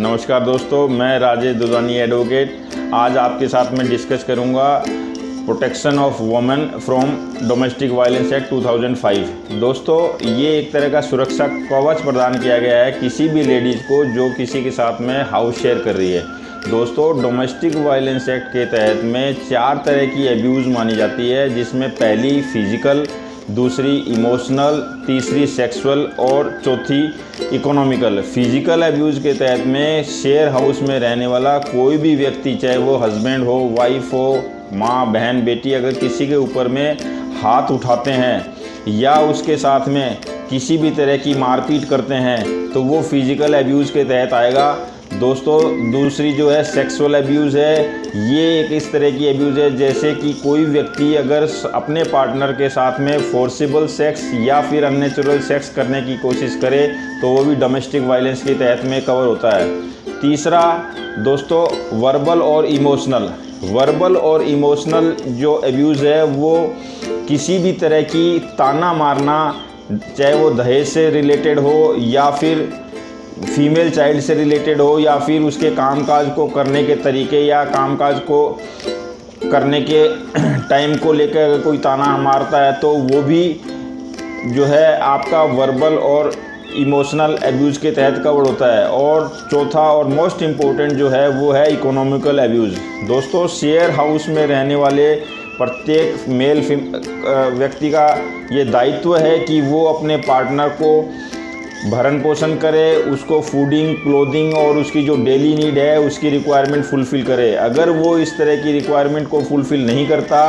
नमस्कार दोस्तों, मैं राजेश दुदानी एडवोकेट आज आपके साथ में डिस्कस करूँगा protection of women from domestic violence act 2005 दोस्तों, ये एक तरह का सुरक्षा कवच प्रदान किया गया है किसी भी लेडीज़ को जो किसी के साथ में हाउस शेयर कर रही है। दोस्तों डोमेस्टिक वायलेंस एक्ट के तहत में चार तरह की एब्यूज़ मानी जाती है, जिसमें पहली फ़िज़िकल दूसरी इमोशनल तीसरी सेक्सुअल और चौथी इकोनॉमिकल फ़िज़िकल अब्यूज़ के तहत में शेयर हाउस में रहने वाला कोई भी व्यक्ति, चाहे वो हस्बैंड हो वाइफ हो, माँ, बहन, बेटी, अगर किसी के ऊपर में हाथ उठाते हैं या उसके साथ में किसी भी तरह की मारपीट करते हैं तो वो फ़िज़िकल अब्यूज़ के तहत आएगा। दोस्तों, दूसरी जो है सेक्सुअल अब्यूज़ है, ये एक इस तरह की अब्यूज़ है, जैसे कि कोई व्यक्ति अगर अपने पार्टनर के साथ में फोर्सिबल सेक्स या फिर अननेचुरल सेक्स करने की कोशिश करे तो वो भी डोमेस्टिक वायलेंस के तहत में कवर होता है। तीसरा, दोस्तों वर्बल और इमोशनल वर्बल और इमोशनल जो अब्यूज़ है, वो किसी भी तरह की ताना मारना, चाहे वो दहेज से रिलेटेड हो या फिर फीमेल चाइल्ड से रिलेटेड हो या फिर उसके कामकाज को करने के तरीके या कामकाज को करने के टाइम को लेकर अगर कोई ताना मारता है तो वो भी जो है आपका वर्बल और इमोशनल एब्यूज़ के तहत कवर होता है। और चौथा और मोस्ट इम्पोर्टेंट जो है, वो है इकोनॉमिकल एब्यूज़ दोस्तों शेयर हाउस में रहने वाले प्रत्येक मेल व्यक्ति का ये दायित्व है कि वो अपने पार्टनर को भरण पोषण करे, उसको फूडिंग क्लोथिंग और उसकी जो डेली नीड है, उसकी रिक्वायरमेंट फुलफ़िल करे। अगर वो इस तरह की रिक्वायरमेंट को फुलफ़िल नहीं करता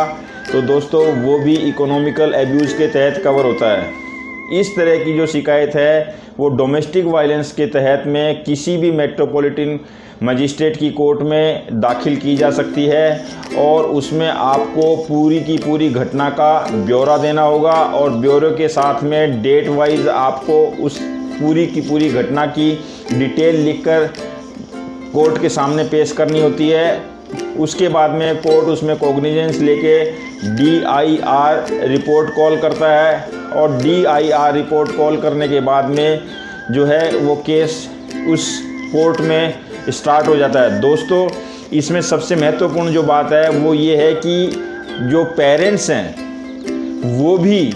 तो दोस्तों, वो भी इकोनॉमिकल एब्यूज़ के तहत कवर होता है। इस तरह की जो शिकायत है, वो डोमेस्टिक वायलेंस के तहत में किसी भी मेट्रोपॉलिटन मजिस्ट्रेट की कोर्ट में दाखिल की जा सकती है और उसमें आपको पूरी की पूरी घटना का ब्यौरा देना होगा और ब्यौरे के साथ में डेट वाइज आपको उस पूरी की पूरी घटना की डिटेल लिखकर कोर्ट के सामने पेश करनी होती है। उसके बाद में कोर्ट उसमें कोग्निजेंस लेके D I R report call करता है और D I R report call करने के बाद में जो है वो केस उस कोर्ट में स्टार्ट हो जाता है। दोस्तों, इसमें सबसे महत्वपूर्ण जो बात है वो ये है कि जो पेरेंट्स हैं, वो भी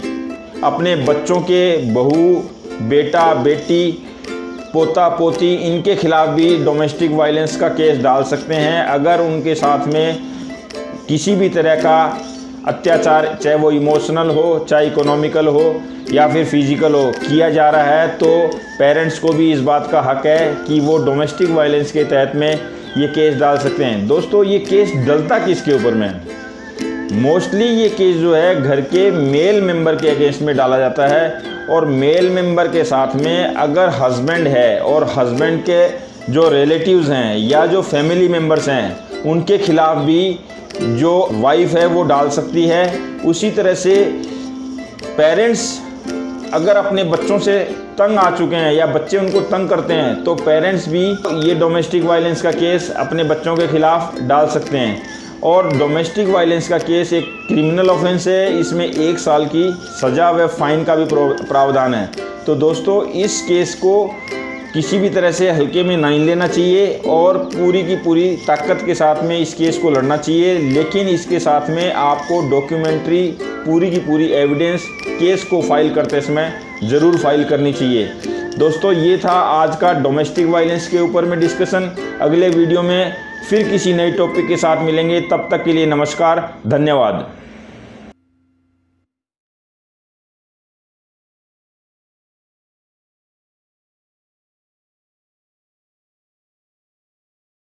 अपने बच्चों के बहू बेटा, बेटी, पोता, पोती, इनके खिलाफ भी डोमेस्टिक वायलेंस का केस डाल सकते हैं। अगर उनके साथ में किसी भी तरह का अत्याचार, चाहे वो इमोशनल हो, चाहे इकोनॉमिकल हो, या फिर फ़िज़िकल हो, किया जा रहा है तो पेरेंट्स को भी इस बात का हक है कि वो डोमेस्टिक वायलेंस के तहत में ये केस डाल सकते हैं। दोस्तों, ये केस डलता किसके ऊपर में? मोस्टली ये केस जो है, घर के मेल मेंबर के अगेंस्ट में डाला जाता है। और मेल मेंबर के साथ में अगर हस्बैंड है और हस्बैंड के जो रिलेटिव्स हैं या जो फैमिली मेंबर्स हैं, उनके खिलाफ भी जो वाइफ है वो डाल सकती है। उसी तरह से पेरेंट्स अगर अपने बच्चों से तंग आ चुके हैं या बच्चे उनको तंग करते हैं तो पेरेंट्स भी ये डोमेस्टिक वायलेंस का केस अपने बच्चों के खिलाफ डाल सकते हैं। और डोमेस्टिक वायलेंस का केस एक क्रिमिनल ऑफेंस है, इसमें एक साल की सज़ा व फाइन का भी प्रावधान है। तो दोस्तों, इस केस को किसी भी तरह से हल्के में नहीं लेना चाहिए और पूरी की पूरी ताकत के साथ में इस केस को लड़ना चाहिए। लेकिन इसके साथ में आपको डॉक्यूमेंट्री पूरी की पूरी एविडेंस केस को फ़ाइल करते समय ज़रूर फ़ाइल करनी चाहिए। दोस्तों, ये था आज का डोमेस्टिक वायलेंस के ऊपर में डिस्कशन अगले वीडियो में फिर किसी नए टॉपिक के साथ मिलेंगे। तब तक के लिए नमस्कार धन्यवाद।